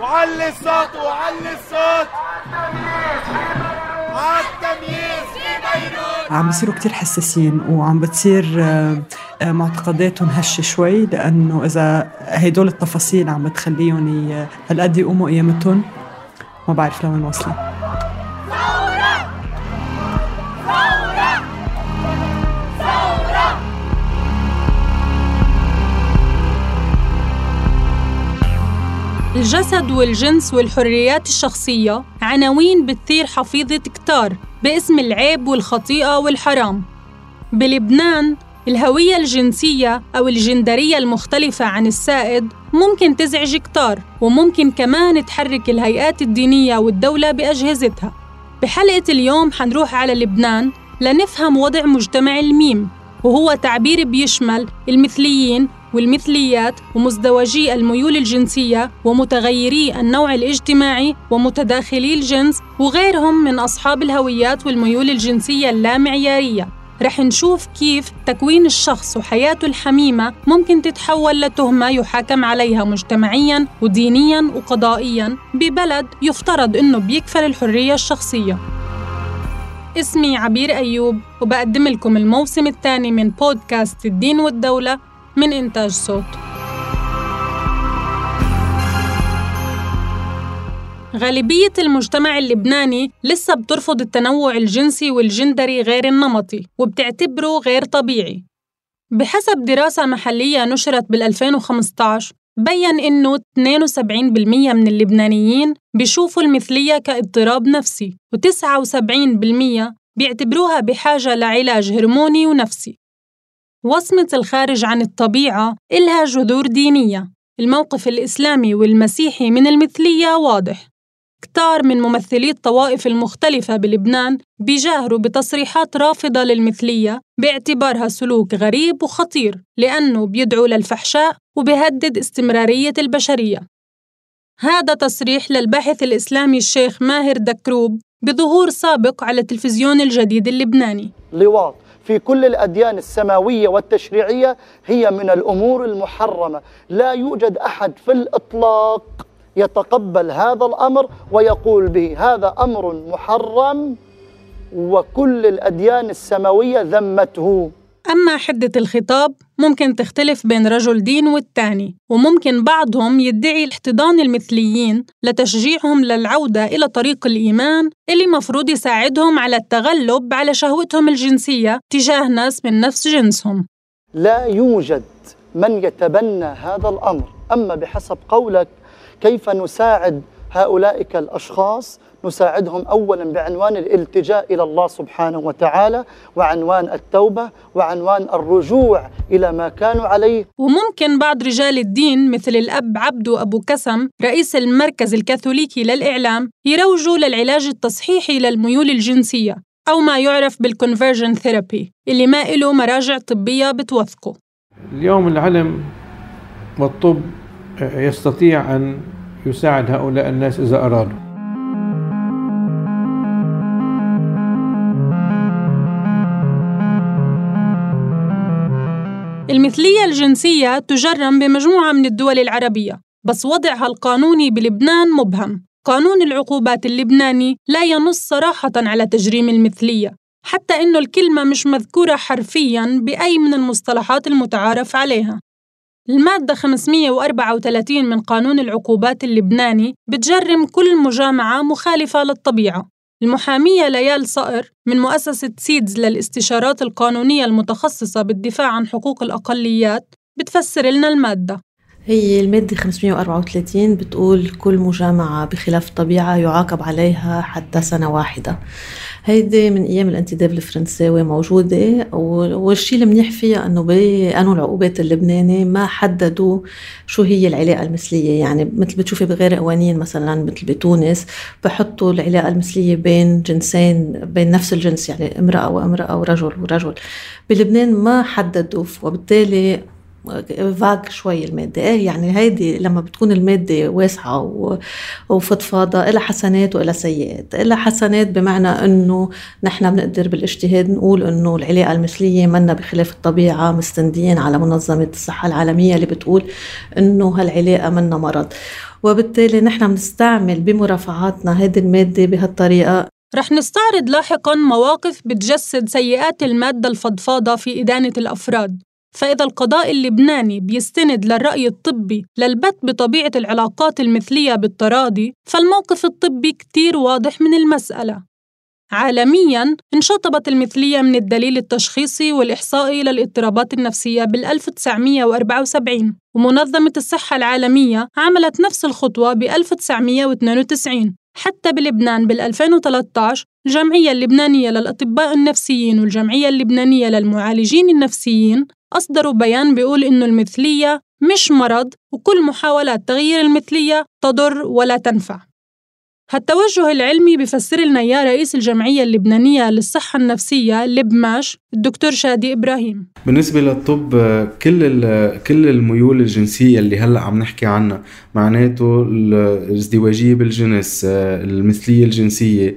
وعلي الصوت وعلي الصوت. عالتمييز في بيروت. عم بيصيروا كتير حساسين وعم بتصير آه، آه، معتقداتهم هشة شوي لأنه إذا هدول التفاصيل عم بتخليهم هالقد يقوموا قيامتهم ما بعرف لوين واصلين الجسد والجنس والحريات الشخصية عناوين بتثير حفيظة كتار باسم العيب والخطيئة والحرام. بلبنان الهوية الجنسية أو الجندرية المختلفة عن السائد ممكن تزعج كتار وممكن كمان تحرك الهيئات الدينية والدولة بأجهزتها. بحلقة اليوم حنروح على لبنان لنفهم وضع مجتمع الميم وهو تعبير بيشمل المثليين والمثليات ومزدوجي الميول الجنسية ومتغيري النوع الاجتماعي ومتداخلي الجنس وغيرهم من أصحاب الهويات والميول الجنسية اللامعيارية. رح نشوف كيف تكوين الشخص وحياته الحميمة ممكن تتحول لتهمة يحاكم عليها مجتمعياً ودينياً وقضائياً ببلد يفترض إنه بيكفل الحرية الشخصية. اسمي عبير أيوب وبقدم لكم الموسم الثاني من بودكاست الدين والدولة من إنتاج صوت. غالبية المجتمع اللبناني لسه بترفض التنوع الجنسي والجندري غير النمطي وبتعتبره غير طبيعي. بحسب دراسة محلية نشرت بال 2015 بين إنه 72% من اللبنانيين بيشوفوا المثلية كاضطراب نفسي و79% بيعتبروها بحاجة لعلاج هرموني ونفسي. وصمة الخارج عن الطبيعة إلها جذور دينية. الموقف الإسلامي والمسيحي من المثلية واضح. كتار من ممثلي الطوائف المختلفة بلبنان بيجاهروا بتصريحات رافضة للمثلية باعتبارها سلوك غريب وخطير لأنه بيدعو للفحشاء وبيهدد استمرارية البشرية. هذا تصريح للباحث الإسلامي الشيخ ماهر دكروب بظهور سابق على التلفزيون الجديد اللبناني. لواط. في كل الأديان السماوية والتشريعية هي من الأمور المحرمة. لا يوجد أحد في الإطلاق يتقبل هذا الأمر ويقول به هذا أمر محرم وكل الأديان السماوية ذمته. أما حدة الخطاب ممكن تختلف بين رجل دين والتاني وممكن بعضهم يدعي احتضان المثليين لتشجيعهم للعودة إلى طريق الإيمان اللي مفروض يساعدهم على التغلب على شهوتهم الجنسية تجاه ناس من نفس جنسهم. لا يوجد من يتبنى هذا الأمر أما بحسب قولك كيف نساعد هؤلاء الأشخاص نساعدهم اولا بعنوان الالتجاء إلى الله سبحانه وتعالى وعنوان التوبة وعنوان الرجوع إلى ما كانوا عليه. وممكن بعض رجال الدين مثل الأب عبدو أبو كسم رئيس المركز الكاثوليكي للإعلام يروجوا للعلاج التصحيحي للميول الجنسية أو ما يعرف بالكونفرجن ثيرابي اللي ما له مراجع طبية بتوثقه. اليوم العلم والطب يستطيع أن يساعد هؤلاء الناس إذا أرادوا. المثلية الجنسية تجرم بمجموعة من الدول العربية بس وضعها القانوني بلبنان مبهم. قانون العقوبات اللبناني لا ينص صراحة على تجريم المثلية حتى إنه الكلمة مش مذكورة حرفياً بأي من المصطلحات المتعارف عليها. المادة 534 من قانون العقوبات اللبناني بتجرم كل مجامعة مخالفة للطبيعة. المحامية ليال صقر من مؤسسة سيدز للاستشارات القانونية المتخصصة بالدفاع عن حقوق الأقليات بتفسر لنا المادة. هي المادة 534 بتقول كل مجامعة بخلاف الطبيعة يعاقب عليها حتى سنة واحدة. هيدي من أيام الانتداب الفرنساوي موجودة والشيء المنيح فيها إنه بقانون العقوبات اللبناني ما حددوا شو هي العلاقة المثلية. يعني مثل بتشوفي بغير قوانين مثلا مثل بتونس بحطوا العلاقة المثلية بين جنسين بين نفس الجنس يعني امرأة وامرأة ورجل ورجل. بلبنان ما حددوا وبالتالي فاك شوي المادة. إيه يعني هيدي لما بتكون المادة واسعة وفضفاضة إلها حسنات وإلها سيئات. إلها حسنات بمعنى أنه نحن بنقدر بالاجتهاد نقول أنه العلاقة المثلية منا بخلاف الطبيعة مستندين على منظمة الصحة العالمية اللي بتقول أنه هالعلاقة منا مرض. وبالتالي نحن بنستعمل بمرافعاتنا هذه المادة بهالطريقة. رح نستعرض لاحقا مواقف بتجسد سيئات المادة الفضفاضة في إدانة الأفراد. فإذا القضاء اللبناني بيستند للرأي الطبي للبت بطبيعة العلاقات المثلية بالتراضي فالموقف الطبي كتير واضح من المسألة. عالمياً انشطبت المثلية من الدليل التشخيصي والإحصائي للإضطرابات النفسية بال 1974 ومنظمة الصحة العالمية عملت نفس الخطوة ب 1992 حتى بلبنان بال 2013 الجمعية اللبنانية للأطباء النفسيين والجمعية اللبنانية للمعالجين النفسيين أصدروا بيان بيقول إنه المثلية مش مرض وكل محاولات تغيير المثلية تضر ولا تنفع. هالتوجه العلمي بفسر لنا إياه رئيس الجمعية اللبنانية للصحة النفسية لبماش الدكتور شادي إبراهيم. بالنسبة للطب كل كل الميول الجنسية اللي هلأ عم نحكي عنها معناته الازدواجية بالجنس المثلية الجنسية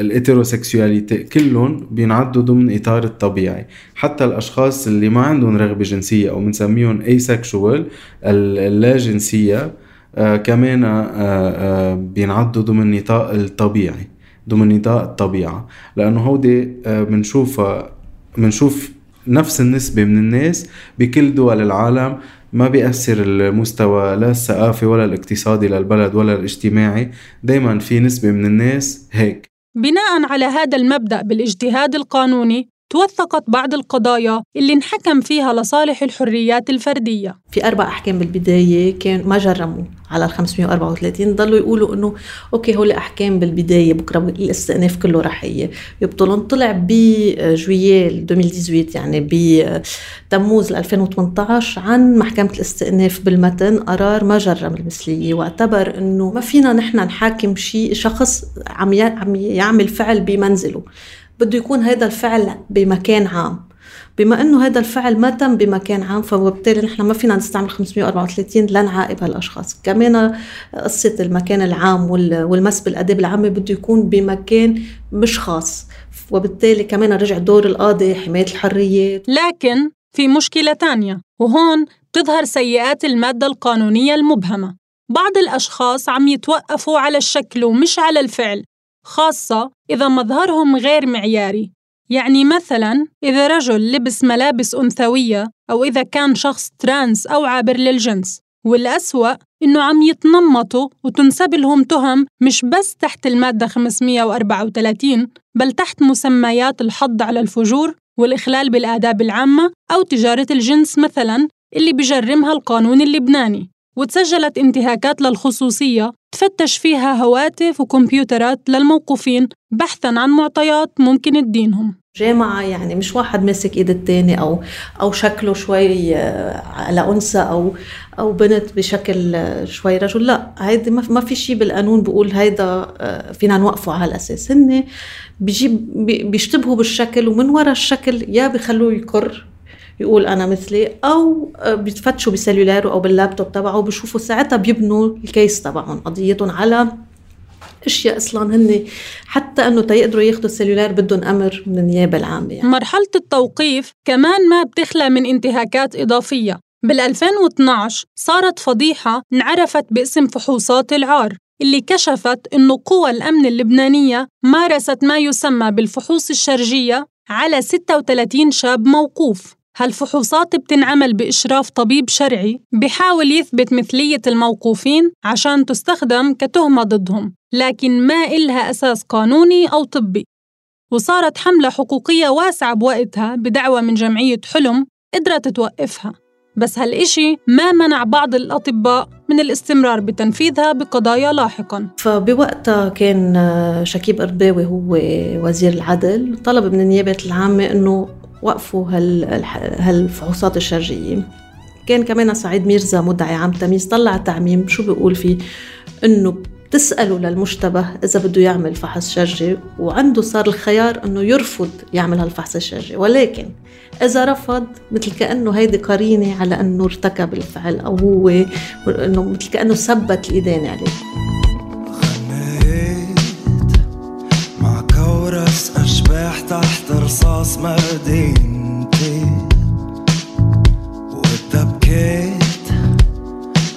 الاتيروسكسواليتي كلهم بينعدوا ضمن إطار الطبيعي. حتى الأشخاص اللي ما عندهم رغبة جنسية أو بنسميهم asexual اللا جنسية آه كمان آه آه بينعدوا ضمن نطاق الطبيعي ضمن نطاق الطبيعة. لأنه هودي بنشوف بنشوف نفس النسبة من الناس بكل دول العالم ما بيأثر المستوى لا الثقافي ولا الاقتصادي للبلد ولا الاجتماعي. دايما في نسبة من الناس هيك. بناء على هذا المبدأ بالإجتهاد القانوني توثقت بعض القضايا اللي انحكم فيها لصالح الحريات الفردية. في أربع أحكام بالبداية كان ما جرموا على ال 534 ضلوا يقولوا إنه أوكي هول أحكام بالبداية بكرة الأستئناف كله رح يبطلون طلع بجويال 2018 يعني بتموز 2018 عن محكمة الاستئناف بالمتن. قرار ما جرم المثلية واعتبر إنه ما فينا نحن نحاكم شيء شخص عم يعمل فعل بمنزله. بده يكون هذا الفعل بمكان عام. بما إنه هذا الفعل ما تم بمكان عام فبالتالي نحن ما فينا نستعمل 534 لنعاقب هالأشخاص. كمان قصة المكان العام والمس بالأداب العامة بده يكون بمكان مش خاص. وبالتالي كمان رجع دور القاضي حماية الحريات. لكن في مشكلة تانية وهون بتظهر سيئات المادة القانونية المبهمة. بعض الأشخاص عم يتوقفوا على الشكل ومش على الفعل. خاصة إذا مظهرهم غير معياري. يعني مثلا إذا رجل لبس ملابس أنثوية أو إذا كان شخص ترانس أو عابر للجنس والأسوأ إنه عم يتنمطوا وتنسب لهم تهم مش بس تحت المادة 534 بل تحت مسميات الحض على الفجور والإخلال بالآداب العامة أو تجارة الجنس مثلا اللي بجرمها القانون اللبناني. وتسجلت انتهاكات للخصوصية تفتش فيها هواتف وكمبيوترات للموقوفين بحثاً عن معطيات ممكن تدينهم. جامعة يعني مش واحد ماسك إيد التاني أو أو شكله شوي آه، على أنثى أو أو بنت بشكل آه، شوي رجل. لا هيدي ما في شيء بالقانون بيقول هيدا آه، فينا نوقفه على الاساس هن بيجيب بيشتبهوا بالشكل ومن وراء الشكل يا بخلوه يقر يقول أنا مثلي أو بيتفتشوا بسلولاره أو باللابتوب تبعه وبشوفوا ساعتها بيبنوا الكيس تبعهم قضيتهم على أشياء أصلا هن حتى إنه تيقدروا ياخذوا السلولار بدهم أمر من النيابة العامة يعني. مرحلة التوقيف كمان ما بتخلى من انتهاكات إضافية بال 2012 صارت فضيحة انعرفت باسم فحوصات العار اللي كشفت إنه قوى الأمن اللبنانية مارست ما يسمى بالفحوص الشرجية على 36 شاب موقوف هالفحوصات بتنعمل بإشراف طبيب شرعي بحاول يثبت مثلية الموقوفين عشان تستخدم كتهمة ضدهم لكن ما إلها أساس قانوني أو طبي؟ وصارت حملة حقوقية واسعة بوقتها بدعوة من جمعية حلم قدرت توقفها بس هالإشي ما منع بعض الأطباء من الاستمرار بتنفيذها بقضايا لاحقا. فبوقتها كان شكيب أرباوي هو وزير العدل طلب من النيابة العامة أنه وقفوا هالفحوصات الشرجية. كان كمان سعيد ميرزا مدعي عام تمييز طلع تعميم شو بيقول فيه؟ إنه بتسأله للمشتبه إذا بده يعمل فحص شرجي وعنده صار الخيار إنه يرفض يعمل هالفحص الشرجي. ولكن إذا رفض مثل كأنه هيدي قرينة على إنه ارتكب الفعل أو هو إنه مثل كأنه ثبت الإدانة عليه. تحت رصاص مدينتي. وتبكيت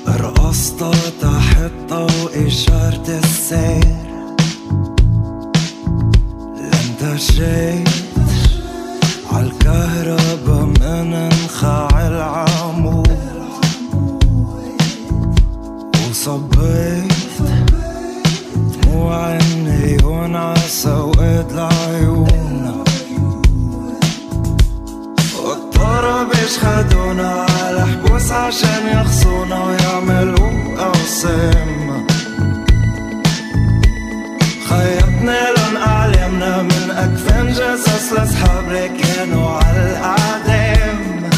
رقصت تحت ضوء إشارة السير. لانتشيت عالكهربا من انخاع العمود. وصبيت دموع النيون عسوقت العيون والطرب يشخدونا على حبوس عشان يخصونا ويعملوا أوسام خيطنا لون أعلامنا من أكفان جثث لأصحاب كانوا على الأعدام.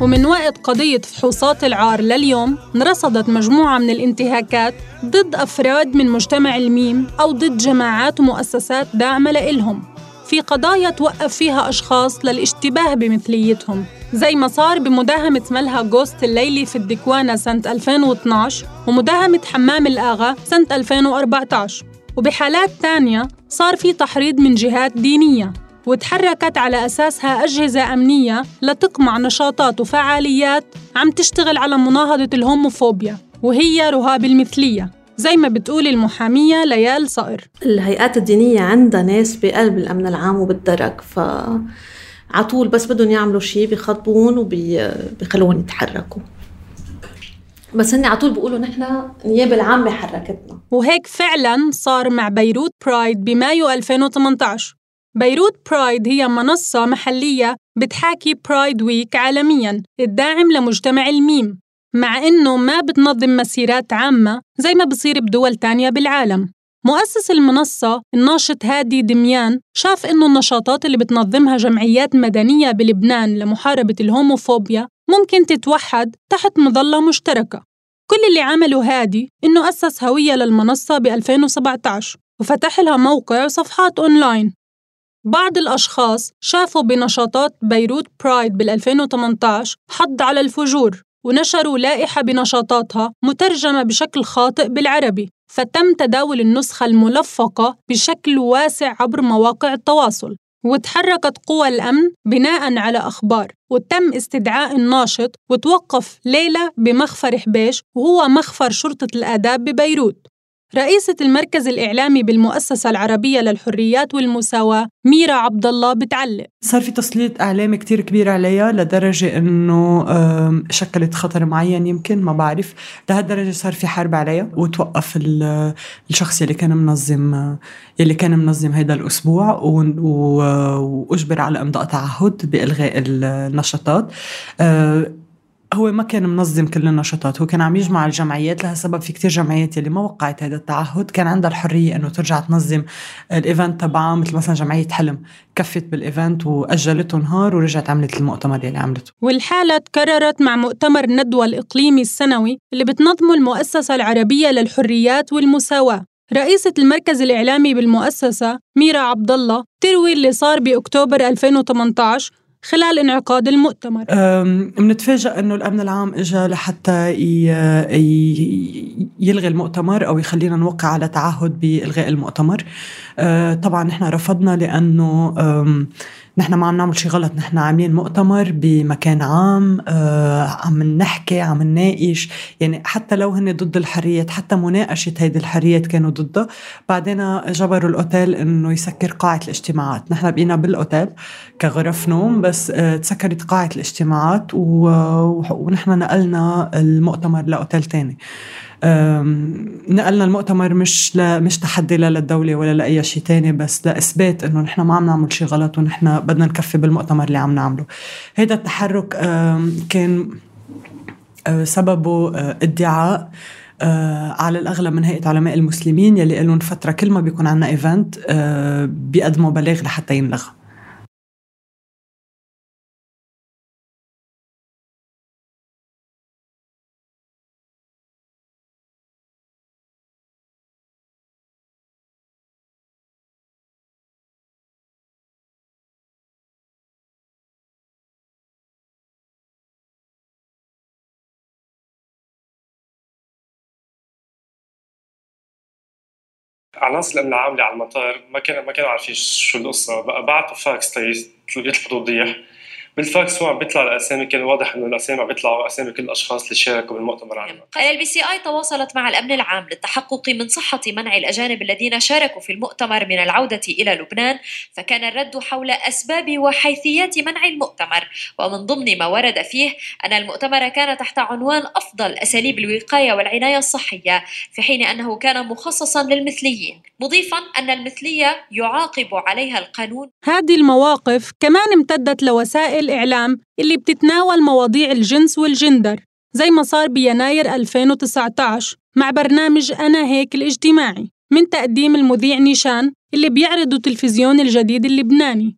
ومن وقت قضية فحوصات العار لليوم انرصدت مجموعة من الانتهاكات ضد أفراد من مجتمع الميم أو ضد جماعات ومؤسسات داعمة لإلهم. في قضايا توقف فيها أشخاص للاشتباه بمثليتهم زي ما صار بمداهمة ملها جوست الليلي في الدكوانة سنة 2012 ومداهمة حمام الآغا سنة 2014 وبحالات تانية صار في تحريض من جهات دينية وتحركت على أساسها أجهزة أمنية لتقمع نشاطات وفعاليات عم تشتغل على مناهضة الهوموفوبيا وهي رهاب المثلية. زي ما بتقول المحامية ليال صقر. الهيئات الدينية عندها ناس بقلب الأمن العام وبالدرك ف عطول بس بدهم يعملوا شيء بخاطبون وبيخلوهم يتحركوا. بس هن على طول بيقولوا نحن النيابه العامة حركتنا. وهيك فعلا صار مع بيروت Pride بمايو 2018 بيروت Pride هي منصة محلية بتحاكي Pride Week عالمياً الداعم لمجتمع الميم. مع إنه ما بتنظم مسيرات عامة زي ما بصير بدول تانية بالعالم. مؤسس المنصة الناشط هادي دميان شاف إنه النشاطات اللي بتنظمها جمعيات مدنية بلبنان لمحاربة الهوموفوبيا ممكن تتوحد تحت مظلة مشتركة. كل اللي عمله هادي إنه أسس هوية للمنصة ب 2017 وفتح لها موقع وصفحات أونلاين. بعض الأشخاص شافوا بنشاطات بيروت برايد بال 2018 حض على الفجور. ونشروا لائحة بنشاطاتها مترجمة بشكل خاطئ بالعربي فتم تداول النسخة الملفقة بشكل واسع عبر مواقع التواصل. وتحركت قوى الأمن بناء على أخبار وتم استدعاء الناشط وتوقف ليلة بمخفر حبيش وهو مخفر شرطة الآداب ببيروت. رئيسة المركز الإعلامي بالمؤسسة العربية للحريات والمساواة ميرا عبد الله بتعلق. صار في تسليط إعلامي كتير كبير عليها لدرجة إنه شكلت خطر معين يمكن ما بعرف. لهالدرجة صار في حرب عليها وتوقف الشخص يلي كان منظم يلي كان منظم هيدا الأسبوع وأجبر على إمضاء تعهد بإلغاء النشاطات. أه، هو ما كان منظم كل النشاطات هو كان عم يجمع الجمعيات لهالسبب في كتير جمعيات اللي ما وقعت هذا التعهد. كان عندها الحرية إنه ترجع تنظم ال event تبعها مثل مثلا جمعية حلم كفت بال event وأجلته نهار ورجعت عملت المؤتمر اللي عملته. والحالة تكررت مع مؤتمر الندوة الإقليمي السنوي اللي بتنظمه المؤسسة العربية للحريات والمساواة. رئيسة المركز الإعلامي بالمؤسسة ميرا عبد الله تروي اللي صار بأكتوبر 2018 خلال انعقاد المؤتمر. بنتفاجئ إنه الأمن العام اجى لحتى يلغي المؤتمر أو يخلينا نوقع على تعهد بإلغاء المؤتمر. أه، طبعا نحن رفضنا لأنه نحن ما عم نعمل شيء غلط نحن عاملين مؤتمر بمكان عام آه عم نحكي عم نناقش. يعني حتى لو هن ضد الحريات حتى مناقشة هيدي الحريات كانوا ضدها. بعدين جبروا الأوتيل إنه يسكر قاعة الاجتماعات. نحن بقينا بالأوتيل كغرف نوم بس آه تسكرت قاعة الاجتماعات ونحن نقلنا المؤتمر لأوتيل تاني. نقلنا المؤتمر مش ل... مش تحدي لا للدولة ولا لأي شيء تاني بس لإثبات إنه نحن ما عم نعمل شيء غلط ونحن بدنا نكفي بالمؤتمر اللي عم نعمله. هيدا التحرك كان أه، سببه أه، ادعاء أه، على الأغلب من هيئة علماء المسلمين يلي لهم فترة كل ما بيكون عندنا ايفنت بيقدموا بلاغ لحتى ينلغى. عناصر الأمن العام اللي على المطار ما كانوا ما كانوا عارفين شو القصة. بقى بعثوا فاكس يطلبوا توضيح بالفاكس هو عم بيطلع الأسامي كان واضح إنه الأسامي عم بيطلعوا أسامي كل الأشخاص اللي شاركوا بالمؤتمر عنه LBCI تواصلت مع الأمن العام للتحقق من صحة منع الأجانب الذين شاركوا في المؤتمر من العودة إلى لبنان فكان الرد حول أسباب وحيثيات منع المؤتمر. ومن ضمن ما ورد فيه أن المؤتمر كان تحت عنوان أفضل أساليب الوقاية والعناية الصحية في حين أنه كان مخصصا للمثليين. مضيفا أن المثلية يعاقب عليها القانون. هذه المواقف كمان امتدت لوسائل الإعلام اللي بتتناول مواضيع الجنس والجندر زي ما صار بيناير 2019 مع برنامج أنا هيك الاجتماعي من تقديم المذيع نيشان اللي بيعرضوا تلفزيون الجديد اللبناني.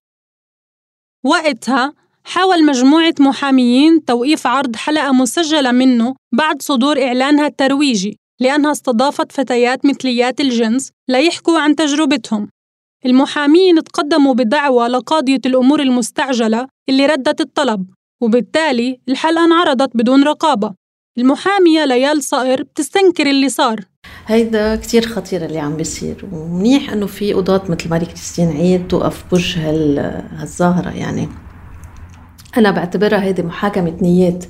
وقتها حاول مجموعة محاميين توقيف عرض حلقة مسجلة منه بعد صدور إعلانها الترويجي لأنها استضافت فتيات مثليات الجنس ليحكوا عن تجربتهم. المحامين تقدموا بدعوى لقاضية الأمور المستعجلة اللي ردت الطلب وبالتالي الحلقة انعرضت بدون رقابة. المحامية ليال صقر بتستنكر اللي صار. هيدا كتير خطير اللي عم بيصير ومنيح إنه في قضاة مثل ماري كريستين عيد توقف بوجه هالظاهرة يعني. أنا بعتبرها هيدي محاكمة نيات.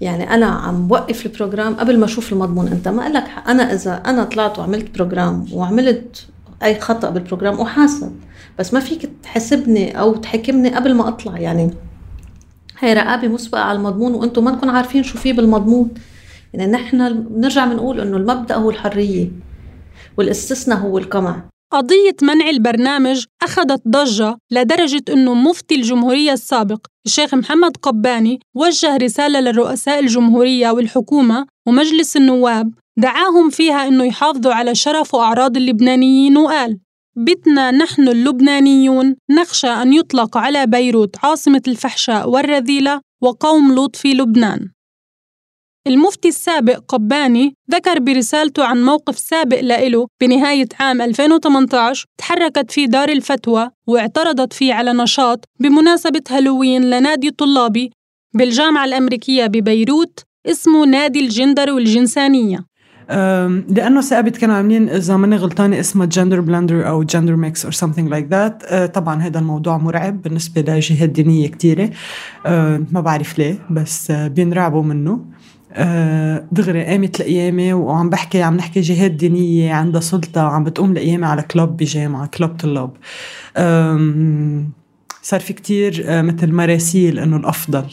يعني أنا عم بوقف ال program قبل ما أشوف المضمون أنت ما لك أنا إذا أنا طلعت وعملت program وعملت أي خطأ بالبروجرام احاسب بس ما فيك تحاسبني أو تحكمني قبل ما أطلع يعني هي رقابة مسبقة على المضمون وأنتم ما نكون عارفين شو في بالمضمون. يعني نحن بنرجع بنقول إنه المبدأ هو الحرية والاستثناء هو القمع. قضية منع البرنامج أخذت ضجة لدرجة أنه مفتي الجمهورية السابق الشيخ محمد قباني وجه رسالة للرؤساء الجمهورية والحكومة ومجلس النواب دعاهم فيها أنه يحافظوا على شرف وأعراض اللبنانيين وقال بتنا نحن اللبنانيون نخشى أن يطلق على بيروت عاصمة الفحشاء والرذيلة وقوم لوط في لبنان. المفتي السابق قباني ذكر برسالته عن موقف سابق لإله بنهاية عام 2018 تحركت فيه دار الفتوى واعترضت فيه على نشاط بمناسبة هالوين لنادي طلابي بالجامعة الأمريكية ببيروت اسمه نادي الجندر والجنسانية. لأنه ثابت كانوا عاملين اذا ماني غلطانة اسمها gender blender أو gender mix or something like that طبعا هذا الموضوع مرعب بالنسبة لجهات دينية كثيره ما بعرف ليه بس أه، بينرعبوا منه. أه، دغري قامت القيامة وعم بحكي عم نحكي جهات دينية عندها سلطة عم بتقوم القيامة على club بجامعة club طلاب صار في كتير أه، مثل مراسيل إنه الأفضل.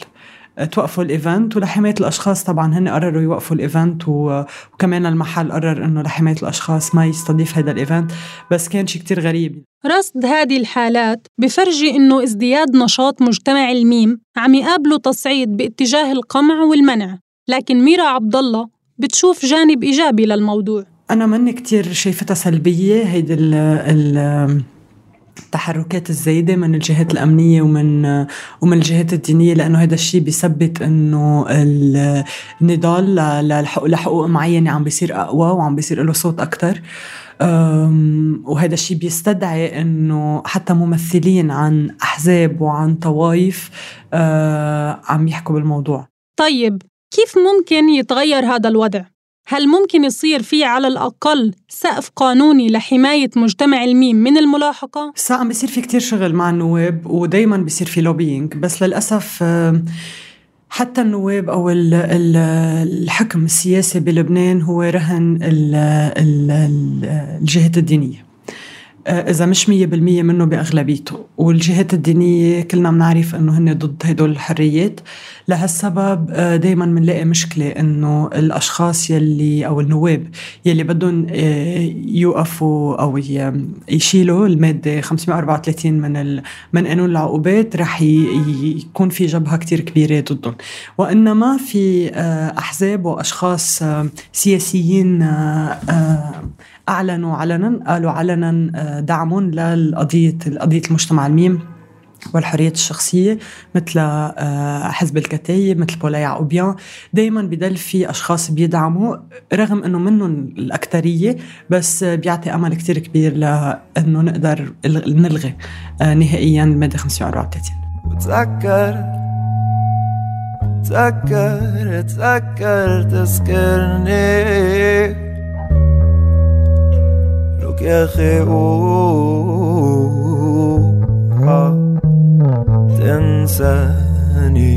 توقفوا ال event ولحماية الأشخاص. طبعا هن قرروا يوقفوا ال event وكمان المحل قرر إنه لحماية الأشخاص ما يستضيف هذا ال event. بس كان شيء كتير غريب. رصد هذه الحالات بفرجي إنه ازدياد نشاط مجتمع الميم عم يقابلوا تصعيد باتجاه القمع والمنع. لكن ميرا عبد الله بتشوف جانب إيجابي للموضوع. أنا ماني كتير شايفتها سلبية هيدي ال ال التحركات الزايدة من الجهات الأمنية ومن ومن الجهات الدينية لأنه هذا الشيء بيثبت إنه النضال لحقوق معينة عم بيصير أقوى وعم بيصير له صوت أكثر وهذا الشيء بيستدعي إنه حتى ممثلين عن أحزاب وعن طوائف أه، عم يحكوا بالموضوع. طيب كيف ممكن يتغير هذا الوضع؟ هل ممكن يصير في على الأقل سقف قانوني لحماية مجتمع الميم من الملاحقة؟ سا عم بيصير في كتير شغل مع النواب ودايما بيصير في lobbying بس للأسف حتى النواب أو الحكم السياسي بلبنان هو رهن الجهات الدينية آه، إذا مش 100% منه بأغلبيته. والجهات الدينية كلنا بنعرف إنه هن ضد هدول الحريات. لهالسبب آه، دائما بنلاقي مشكلة إنه الأشخاص يلي أو النواب يلي بدهم آه، يوقفوا أو يشيلوا المادة 534 من من قانون العقوبات رح يكون في جبهة كتير كبيرة ضدهم. وإنما في أحزاب وأشخاص سياسيين أعلنوا علنا قالوا علنا آه، دعمهم للقضية قضية المجتمع الميم والحريات الشخصية مثل آه، حزب الكتايب مثل بولاي يعقوبيان. دايما بضل في أشخاص بيدعموا رغم أنه منهم الأكثرية بس بيعطي أمل كتير كبير لأنه نقدر نلغي آه، نهائيا المادة 534 وتذكر تذكر تذكر تذكرني. يا أخي اوعى تنساني.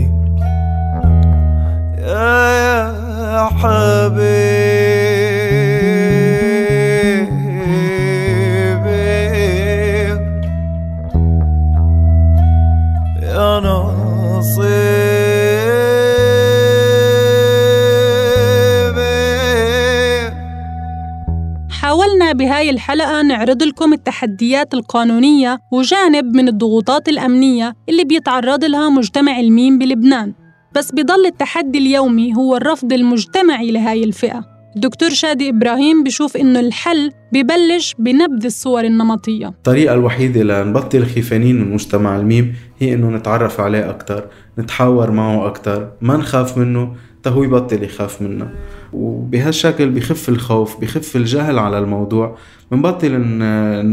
يا يا حبيبي. حاولنا بهاي الحلقة نعرض لكم التحديات القانونية وجانب من الضغوطات الأمنية اللي بيتعرض لها مجتمع الميم بلبنان. بس بضل التحدي اليومي هو الرفض المجتمعي لهاي الفئة. الدكتور شادي إبراهيم بشوف إنه الحل ببلش بنبذ الصور النمطية. الطريقة الوحيدة لنبطل خيفانين من مجتمع الميم هي إنه نتعرف عليه أكتر نتحاور معه أكتر ما نخاف منه تا هو يبطل يخاف منا. وبهالشكل بخف الخوف بخف الجهل على الموضوع. بنبطل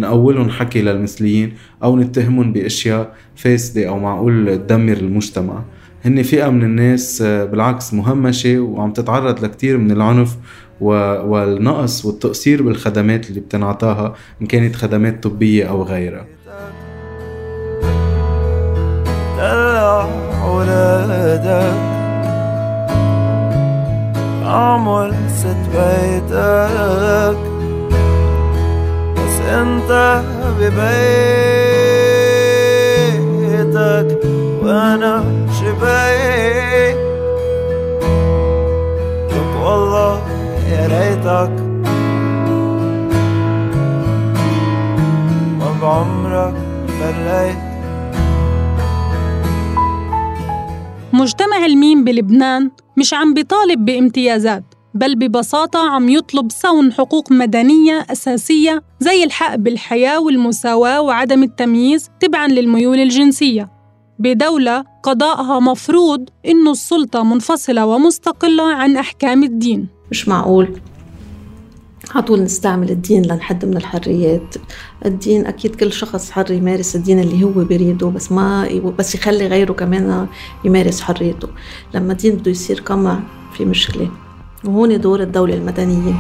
نقولهم حكي للمثليين أو نتهمهم بأشياء فاسدة أو معقول تدمر المجتمع. هن فئة من الناس آه، بالعكس مهمشة وعم تتعرض لكتير من العنف والنقص والتقصير بالخدمات اللي بتنعطاها إن كانت خدمات طبية أو غيرها. دلع ولادك أعمل ست بيتك. بس انت ببيتك وأنا شبيك لك والله يا ريتك ما بعمرك فريت مجتمع الميم بلبنان مش عم بيطالب بامتيازات بل ببساطة عم يطلب صون حقوق مدنية أساسية زي الحق بالحياة والمساواة وعدم التمييز تبعاً للميول الجنسية بدولة قضاءها مفروض إنه السلطة منفصلة ومستقلة عن أحكام الدين. مش معقول. على طول نستعمل الدين لنحد من الحريات. الدين أكيد كل شخص حر يمارس الدين اللي هو بيريده بس ما بس يخلي غيره كمان يمارس حريته. لما الدين بده يصير قمع في مشكلة. وهون دور الدولة المدنية.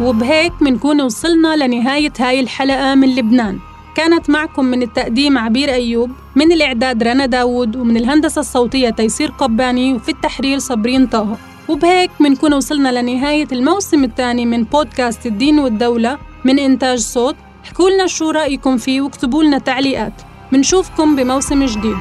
وبهيك منكون وصلنا لنهاية هاي الحلقة من لبنان. كانت معكم من التقديم عبير أيوب من الإعداد رنا داوود ومن الهندسة الصوتية تيسير قباني وفي التحرير صابرين طه. وبهيك منكون وصلنا لنهاية الموسم الثاني من بودكاست الدين والدولة من إنتاج صوت. احكوا لنا شو رأيكم فيه واكتبوا لنا تعليقات. منشوفكم بموسم جديد.